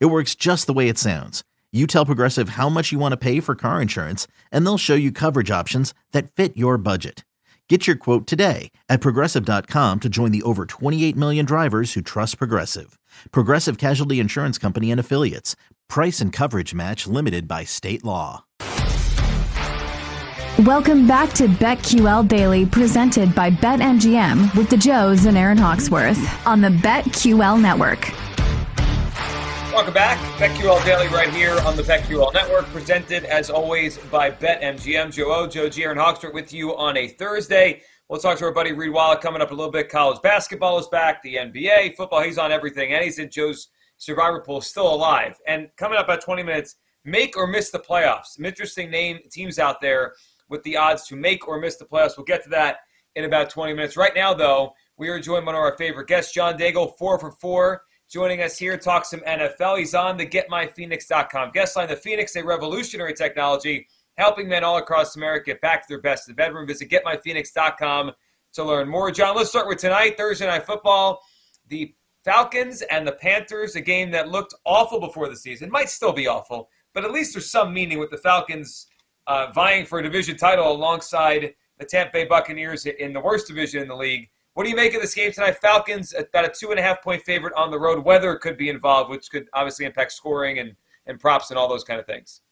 It works just the way it sounds. You tell Progressive how much you want to pay for car insurance, and they'll show you coverage options that fit your budget. Get your quote today at progressive.com to join the over 28 million drivers who trust Progressive. Progressive Casualty Insurance Company and Affiliates. Price and coverage match limited by state law. Welcome back to BetQL Daily, presented by BetMGM with the Joes and Aaron Hawksworth on the BetQL Network. Welcome back. BetQL Daily right here on the BetQL Network, presented as always by BetMGM. Joe O, Joe G, Aaron Hawksworth with you on a Thursday. We'll talk to our buddy Reed Wallach coming up a little bit. College basketball is back, the NBA, football, he's on everything. And he's in Joe's Survivor Pool, still alive. And coming up at 20 minutes, make or miss the playoffs. Some interesting name teams out there with the odds to make or miss the playoffs. We'll get to that in about 20 minutes. Right now, though, we are joined by one of our favorite guests, John Daigle, four for four joining us here, talk some NFL. He's on the GetMyPhoenix.com guest line. The Phoenix, a revolutionary technology, helping men all across America get back to their best in the bedroom. Visit GetMyPhoenix.com to learn more. John, let's start with tonight, Thursday Night Football. The Falcons and the Panthers, a game that looked awful before the season, might still be awful, but at least there's some meaning with the Falcons uh, vying for a division title alongside the Tampa Bay Buccaneers in the worst division in the league. What do you make of this game tonight? Falcons uh, about a two and a half point favorite on the road. Weather could be involved, which could obviously impact scoring and, and props and all those kind of things.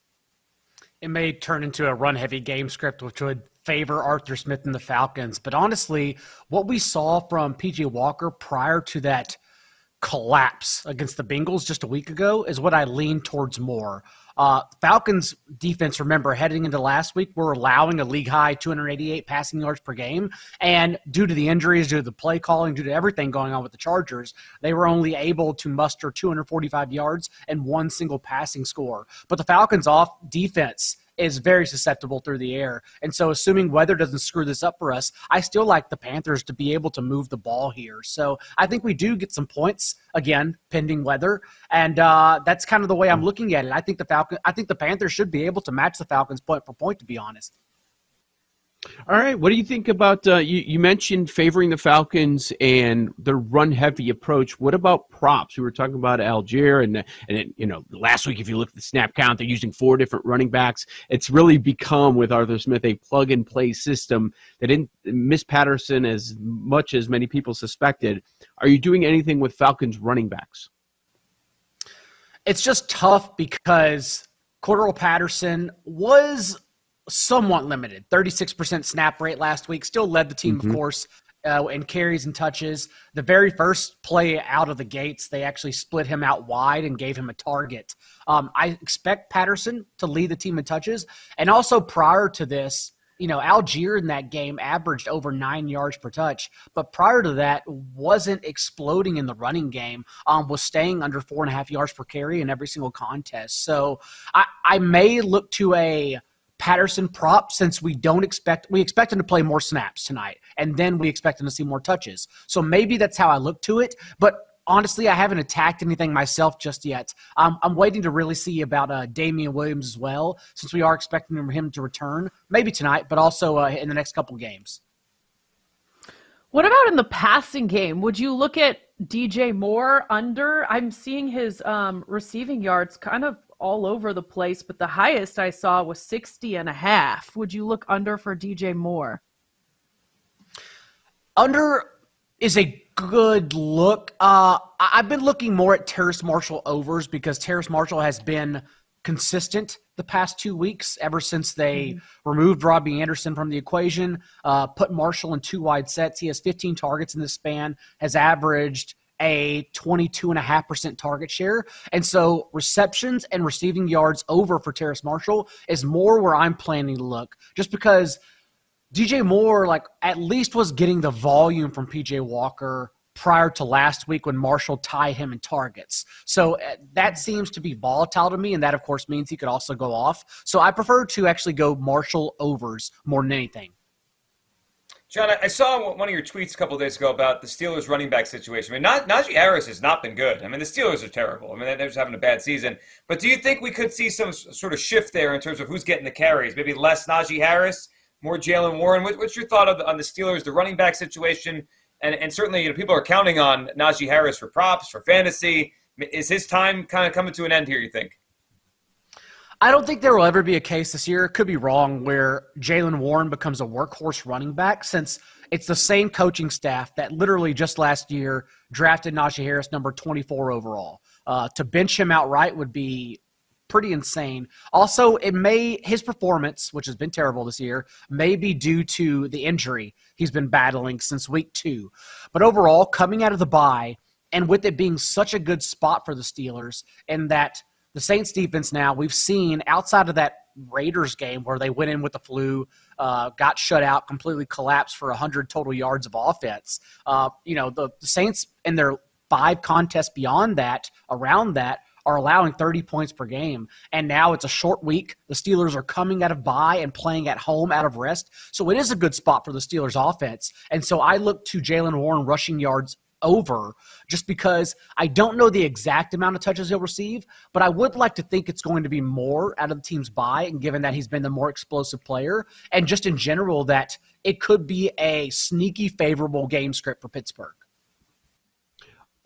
It may turn into a run heavy game script, which would favor Arthur Smith and the Falcons. But honestly, what we saw from PJ Walker prior to that collapse against the Bengals just a week ago is what I lean towards more. Uh, Falcons defense, remember, heading into last week, were allowing a league high 288 passing yards per game. And due to the injuries, due to the play calling, due to everything going on with the Chargers, they were only able to muster 245 yards and one single passing score. But the Falcons off defense is very susceptible through the air. And so, assuming weather doesn't screw this up for us, I still like the Panthers to be able to move the ball here. So, I think we do get some points again, pending weather, and uh, that's kind of the way I'm looking at it. I think the Falcon, I think the Panthers should be able to match the Falcons point for point. To be honest. All right. What do you think about uh, you, you mentioned favoring the Falcons and the run heavy approach? What about props? We were talking about Allgeier and and it, you know last week if you look at the snap count, they're using four different running backs. It's really become with Arthur Smith a plug and play system that didn't miss Patterson as much as many people suspected. Are you doing anything with Falcons running backs? It's just tough because Cordarrelle Patterson was somewhat limited. 36% snap rate last week. Still led the team, mm-hmm. of course, uh, in carries and touches. The very first play out of the gates, they actually split him out wide and gave him a target. Um, I expect Patterson to lead the team in touches. And also prior to this, you know, Allgeier in that game averaged over nine yards per touch, but prior to that, wasn't exploding in the running game. Um, was staying under four and a half yards per carry in every single contest. So I, I may look to a Patterson prop since we don't expect we expect him to play more snaps tonight, and then we expect him to see more touches. So maybe that's how I look to it. But honestly, I haven't attacked anything myself just yet. Um, I'm waiting to really see about uh, Damien Williams as well, since we are expecting him to return, maybe tonight, but also uh, in the next couple games. What about in the passing game? Would you look at DJ Moore under? I'm seeing his um, receiving yards kind of all over the place, but the highest I saw was 60 and a half. Would you look under for DJ Moore? Under is a good look. Uh, I've been looking more at Terrace Marshall overs because Terrace Marshall has been consistent the past two weeks ever since they mm-hmm. removed Robbie Anderson from the equation, uh, put Marshall in two wide sets. He has 15 targets in this span, has averaged a 22.5% target share. And so receptions and receiving yards over for Terrace Marshall is more where I'm planning to look just because DJ Moore, like, at least was getting the volume from PJ Walker prior to last week when Marshall tied him in targets. So uh, that seems to be volatile to me, and that of course means he could also go off. So I prefer to actually go Marshall overs more than anything. John, I saw one of your tweets a couple days ago about the Steelers running back situation. I mean, Najee Harris has not been good. I mean, the Steelers are terrible. I mean, they're just having a bad season. But do you think we could see some sort of shift there in terms of who's getting the carries? Maybe less Najee Harris, more Jaylen Warren. What's your thought on the Steelers, the running back situation? And, and certainly, you know, people are counting on Najee Harris for props, for fantasy. Is his time kind of coming to an end here, you think? I don't think there will ever be a case this year, It could be wrong, where Jaylen Warren becomes a workhorse running back since it's the same coaching staff that literally just last year drafted Najee Harris number 24 overall. Uh, to bench him outright would be pretty insane. Also, it may his performance, which has been terrible this year, may be due to the injury he's been battling since week two. But overall, coming out of the bye, and with it being such a good spot for the Steelers, and that the Saints defense now, we've seen outside of that Raiders game where they went in with the flu, uh, got shut out, completely collapsed for 100 total yards of offense. Uh, you know, the, the Saints in their five contests beyond that, around that, are allowing 30 points per game. And now it's a short week. The Steelers are coming out of bye and playing at home out of rest. So it is a good spot for the Steelers offense. And so I look to Jaylen Warren rushing yards over just because I don't know the exact amount of touches he'll receive, but I would like to think it's going to be more out of the team's bye, and given that he's been the more explosive player, and just in general, that it could be a sneaky favorable game script for Pittsburgh.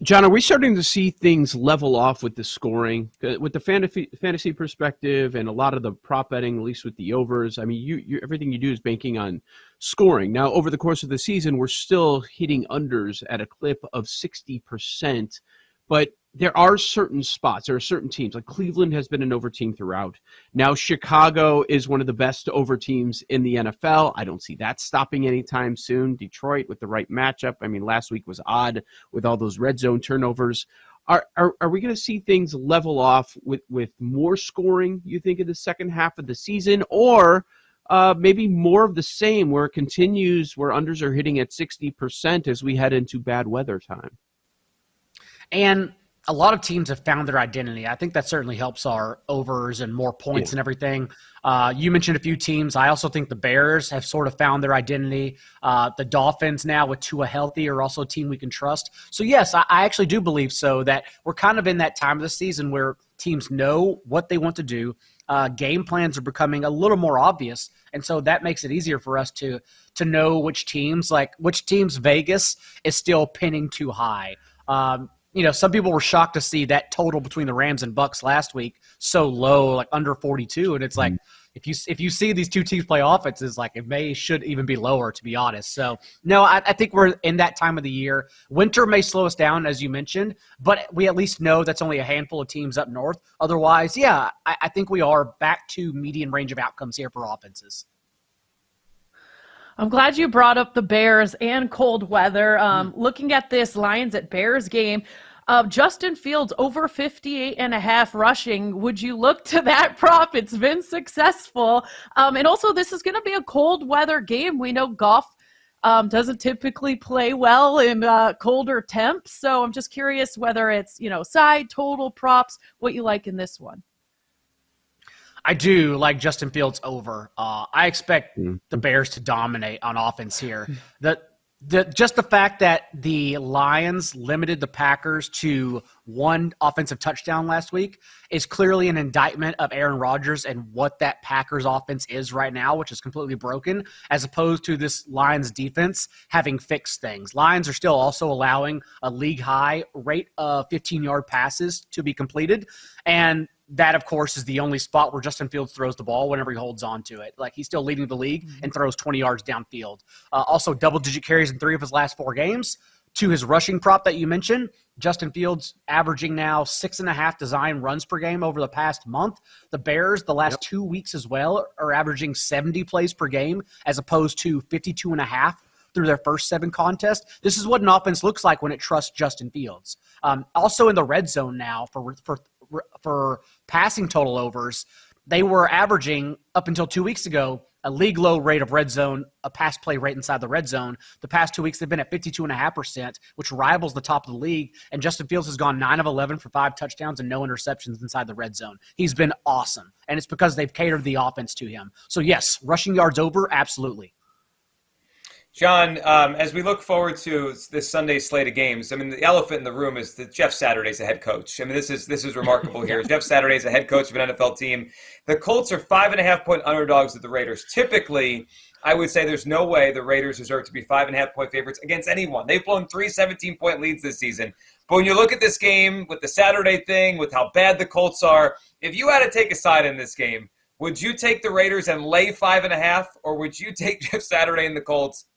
John, are we starting to see things level off with the scoring, uh, with the fantasy fantasy perspective, and a lot of the prop betting, at least with the overs? I mean, you, you everything you do is banking on scoring. Now, over the course of the season, we're still hitting unders at a clip of sixty percent, but there are certain spots. There are certain teams. Like Cleveland has been an over team throughout. Now Chicago is one of the best over teams in the NFL. I don't see that stopping anytime soon. Detroit with the right matchup. I mean, last week was odd with all those red zone turnovers. Are are, are we going to see things level off with with more scoring? You think in the second half of the season, or uh, maybe more of the same, where it continues, where unders are hitting at sixty percent as we head into bad weather time? And a lot of teams have found their identity. I think that certainly helps our overs and more points yeah. and everything. Uh, you mentioned a few teams. I also think the Bears have sort of found their identity. Uh, the Dolphins now with Tua healthy are also a team we can trust. So yes, I, I actually do believe so that we're kind of in that time of the season where teams know what they want to do. Uh, game plans are becoming a little more obvious, and so that makes it easier for us to to know which teams like which teams Vegas is still pinning too high. Um, you know, some people were shocked to see that total between the Rams and Bucks last week so low, like under 42. And it's like, mm-hmm. If you if you see these two teams play offenses, like it may should even be lower, to be honest. So no, I, I, think we're in that time of the year. Winter may slow us down, as you mentioned, but we at least know that's only a handful of teams up north. Otherwise, yeah, I, I think we are back to median range of outcomes here for offenses. I'm glad you brought up the Bears and cold weather. Um. Looking at this Lions at Bears game, uh, Justin Fields over 58 and a half rushing. Would you look to that prop? It's been successful. Um, and also, this is going to be a cold weather game. We know Goff um, doesn't typically play well in uh, colder temps. So I'm just curious whether it's, you know, side, total props, what you like in this one. I do like Justin Fields over. Uh, I expect mm. the Bears to dominate on offense here. The, the just the fact that the Lions limited the Packers to one offensive touchdown last week is clearly an indictment of Aaron Rodgers and what that Packers offense is right now, which is completely broken, as opposed to this Lions defense having fixed things. Lions are still also allowing a league high rate of 15 yard passes to be completed. And that, of course, is the only spot where Justin Fields throws the ball whenever he holds on to it. Like he's still leading the league mm-hmm. and throws 20 yards downfield. Uh, also, double digit carries in three of his last four games. To his rushing prop that you mentioned, Justin Fields averaging now six and a half design runs per game over the past month. The Bears, the last yep. two weeks as well, are averaging 70 plays per game as opposed to 52 and a half through their first seven contests. This is what an offense looks like when it trusts Justin Fields. Um, also in the red zone now for for for passing total overs, they were averaging up until two weeks ago a league low rate of red zone, a pass play rate inside the red zone. The past two weeks, they've been at 52.5%, which rivals the top of the league. And Justin Fields has gone 9 of 11 for five touchdowns and no interceptions inside the red zone. He's been awesome. And it's because they've catered the offense to him. So, yes, rushing yards over, absolutely. John, um, as we look forward to this Sunday slate of games, I mean, the elephant in the room is that Jeff Saturday's a head coach. I mean, this is this is remarkable here. Jeff Saturday's a head coach of an NFL team. The Colts are five and a half point underdogs at the Raiders. Typically, I would say there's no way the Raiders deserve to be five and a half point favorites against anyone. They've blown three 17 point leads this season. But when you look at this game with the Saturday thing, with how bad the Colts are, if you had to take a side in this game, would you take the Raiders and lay five and a half, or would you take Jeff Saturday and the Colts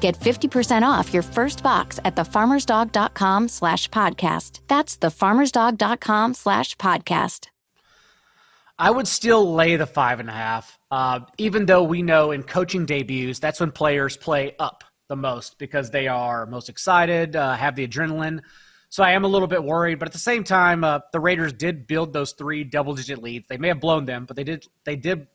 Get 50% off your first box at thefarmersdog.com slash podcast. That's thefarmersdog.com slash podcast. I would still lay the five and a half, uh, even though we know in coaching debuts, that's when players play up the most because they are most excited, uh, have the adrenaline. So I am a little bit worried, but at the same time, uh, the Raiders did build those three double-digit leads. They may have blown them, but they did. They did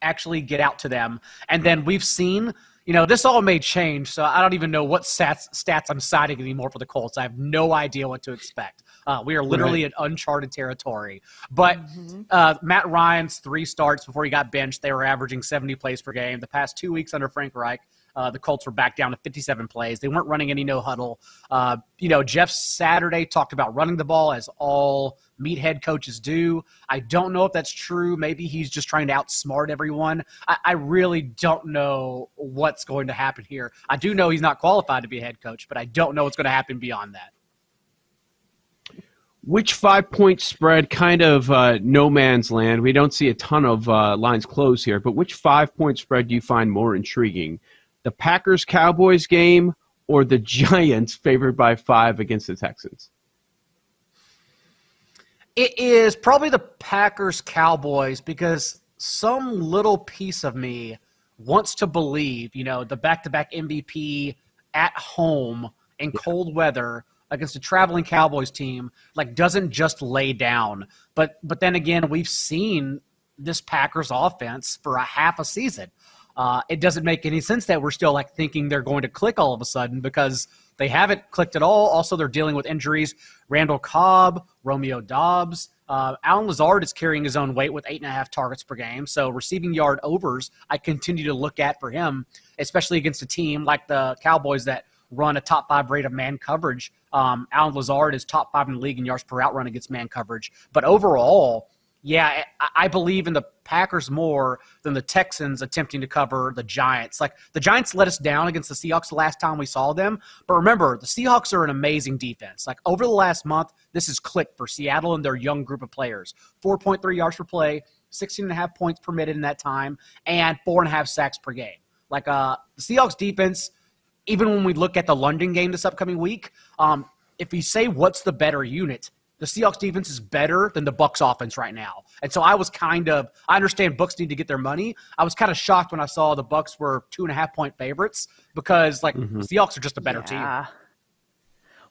actually get out to them, and then we've seen you know, this all may change, so I don't even know what stats, stats I'm citing anymore for the Colts. I have no idea what to expect. Uh, we are literally right. in uncharted territory. But mm-hmm. uh, Matt Ryan's three starts before he got benched, they were averaging 70 plays per game. The past two weeks under Frank Reich, uh, the Colts were back down to 57 plays. They weren't running any no huddle. Uh, you know, Jeff Saturday talked about running the ball as all meathead coaches do. I don't know if that's true. Maybe he's just trying to outsmart everyone. I, I really don't know what's going to happen here. I do know he's not qualified to be a head coach, but I don't know what's going to happen beyond that which five point spread kind of uh, no man's land we don't see a ton of uh, lines close here but which five point spread do you find more intriguing the Packers Cowboys game or the Giants favored by five against the Texans? It is probably the Packers Cowboys because some little piece of me wants to believe, you know, the back to back MVP at home in cold weather against a traveling Cowboys team like doesn't just lay down. But but then again, we've seen this Packers offense for a half a season. Uh, it doesn't make any sense that we're still like thinking they're going to click all of a sudden because they haven't clicked at all. Also, they're dealing with injuries. Randall Cobb, Romeo Doubs. uh, Allen Lazard is carrying his own weight with eight and a half targets per game. So receiving yard overs, I continue to look at for him, especially against a team like the Cowboys that run a top five rate of man coverage. Um, Allen Lazard is top five in the league in yards per route run against man coverage. But overall, yeah, I believe in the Packers more than the Texans attempting to cover the Giants. Like the Giants let us down against the Seahawks the last time we saw them. But remember, the Seahawks are an amazing defense. Like over the last month, this has clicked for Seattle and their young group of players. 4.3 yards per play, 16 and a half points permitted in that time, and four and a half sacks per game. Like uh, the Seahawks defense, even when we look at the London game this upcoming week, um, if you say what's the better unit, the Seahawks defense is better than the Bucks offense right now. And so I was kind of I understand Bucks need to get their money. I was kind of shocked when I saw the Bucks were two and a half point favorites because like mm-hmm. Seahawks are just a better yeah. team.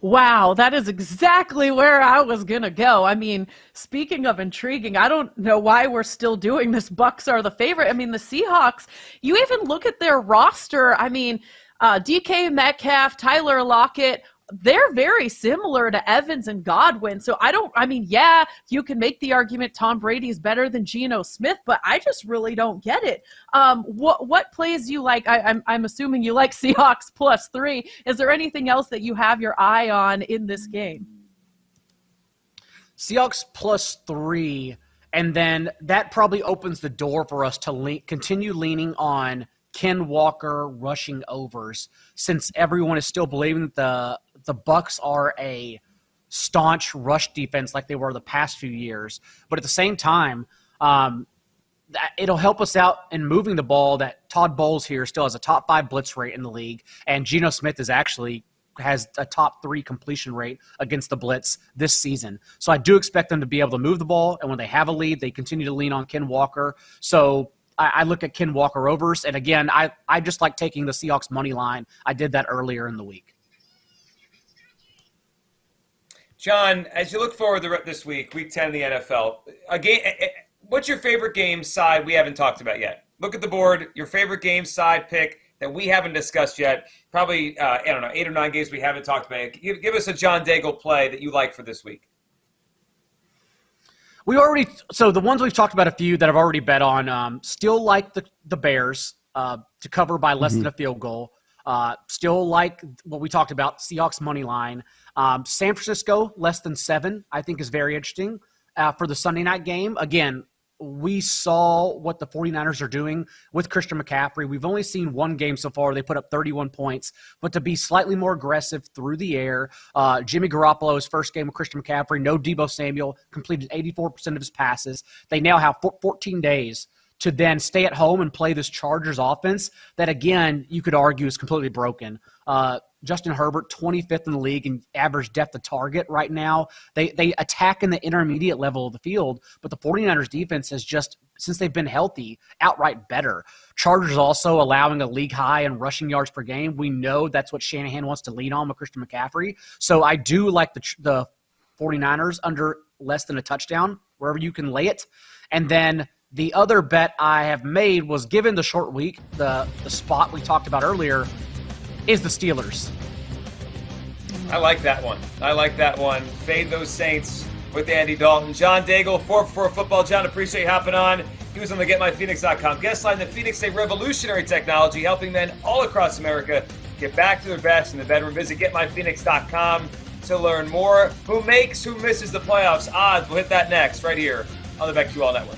Wow, that is exactly where I was going to go. I mean, speaking of intriguing, I don't know why we're still doing this. Bucks are the favorite. I mean, the Seahawks, you even look at their roster. I mean, uh, DK Metcalf, Tyler Lockett, they're very similar to Evans and Godwin. So I don't, I mean, yeah, you can make the argument Tom Brady is better than Geno Smith, but I just really don't get it. Um, what what plays you like? I, I'm I'm assuming you like Seahawks plus three. Is there anything else that you have your eye on in this game? Seahawks plus three, and then that probably opens the door for us to le- continue leaning on Ken Walker rushing overs, since everyone is still believing that the the Bucks are a staunch rush defense like they were the past few years. But at the same time, um, it'll help us out in moving the ball. That Todd Bowles here still has a top five blitz rate in the league, and Geno Smith is actually has a top three completion rate against the blitz this season. So I do expect them to be able to move the ball, and when they have a lead, they continue to lean on Ken Walker. So I, I look at Ken Walker overs, and again, I I just like taking the Seahawks money line. I did that earlier in the week. John, as you look forward to this week, Week Ten of the NFL, again, what's your favorite game side we haven't talked about yet? Look at the board. Your favorite game side pick that we haven't discussed yet. Probably, uh, I don't know, eight or nine games we haven't talked about. Give, give us a John Daigle play that you like for this week. We already so the ones we've talked about a few that I've already bet on. Um, still like the the Bears uh, to cover by less mm-hmm. than a field goal. Uh, still like what we talked about, Seahawks money line. Um, San Francisco less than seven, I think is very interesting uh, for the Sunday night game. Again, we saw what the 49ers are doing with Christian McCaffrey. We've only seen one game so far. They put up 31 points, but to be slightly more aggressive through the air, uh, Jimmy Garoppolo's first game with Christian McCaffrey, no Deebo Samuel, completed 84% of his passes. They now have 14 days to then stay at home and play this Chargers offense that, again, you could argue is completely broken. Uh, Justin Herbert, 25th in the league in average depth of target right now. They they attack in the intermediate level of the field, but the 49ers defense has just since they've been healthy, outright better. Chargers also allowing a league high in rushing yards per game. We know that's what Shanahan wants to lean on with Christian McCaffrey. So I do like the the 49ers under less than a touchdown wherever you can lay it. And then the other bet I have made was given the short week, the the spot we talked about earlier is the Steelers. I like that one. I like that one. Fade those Saints with Andy Dalton. John Daigle, 4 for football. John, appreciate you hopping on. He was on the GetMyPhoenix.com guest line. The Phoenix, a revolutionary technology helping men all across America get back to their best in the bedroom. Visit GetMyPhoenix.com to learn more. Who makes, who misses the playoffs? Odds. We'll hit that next right here on the BetQL Network.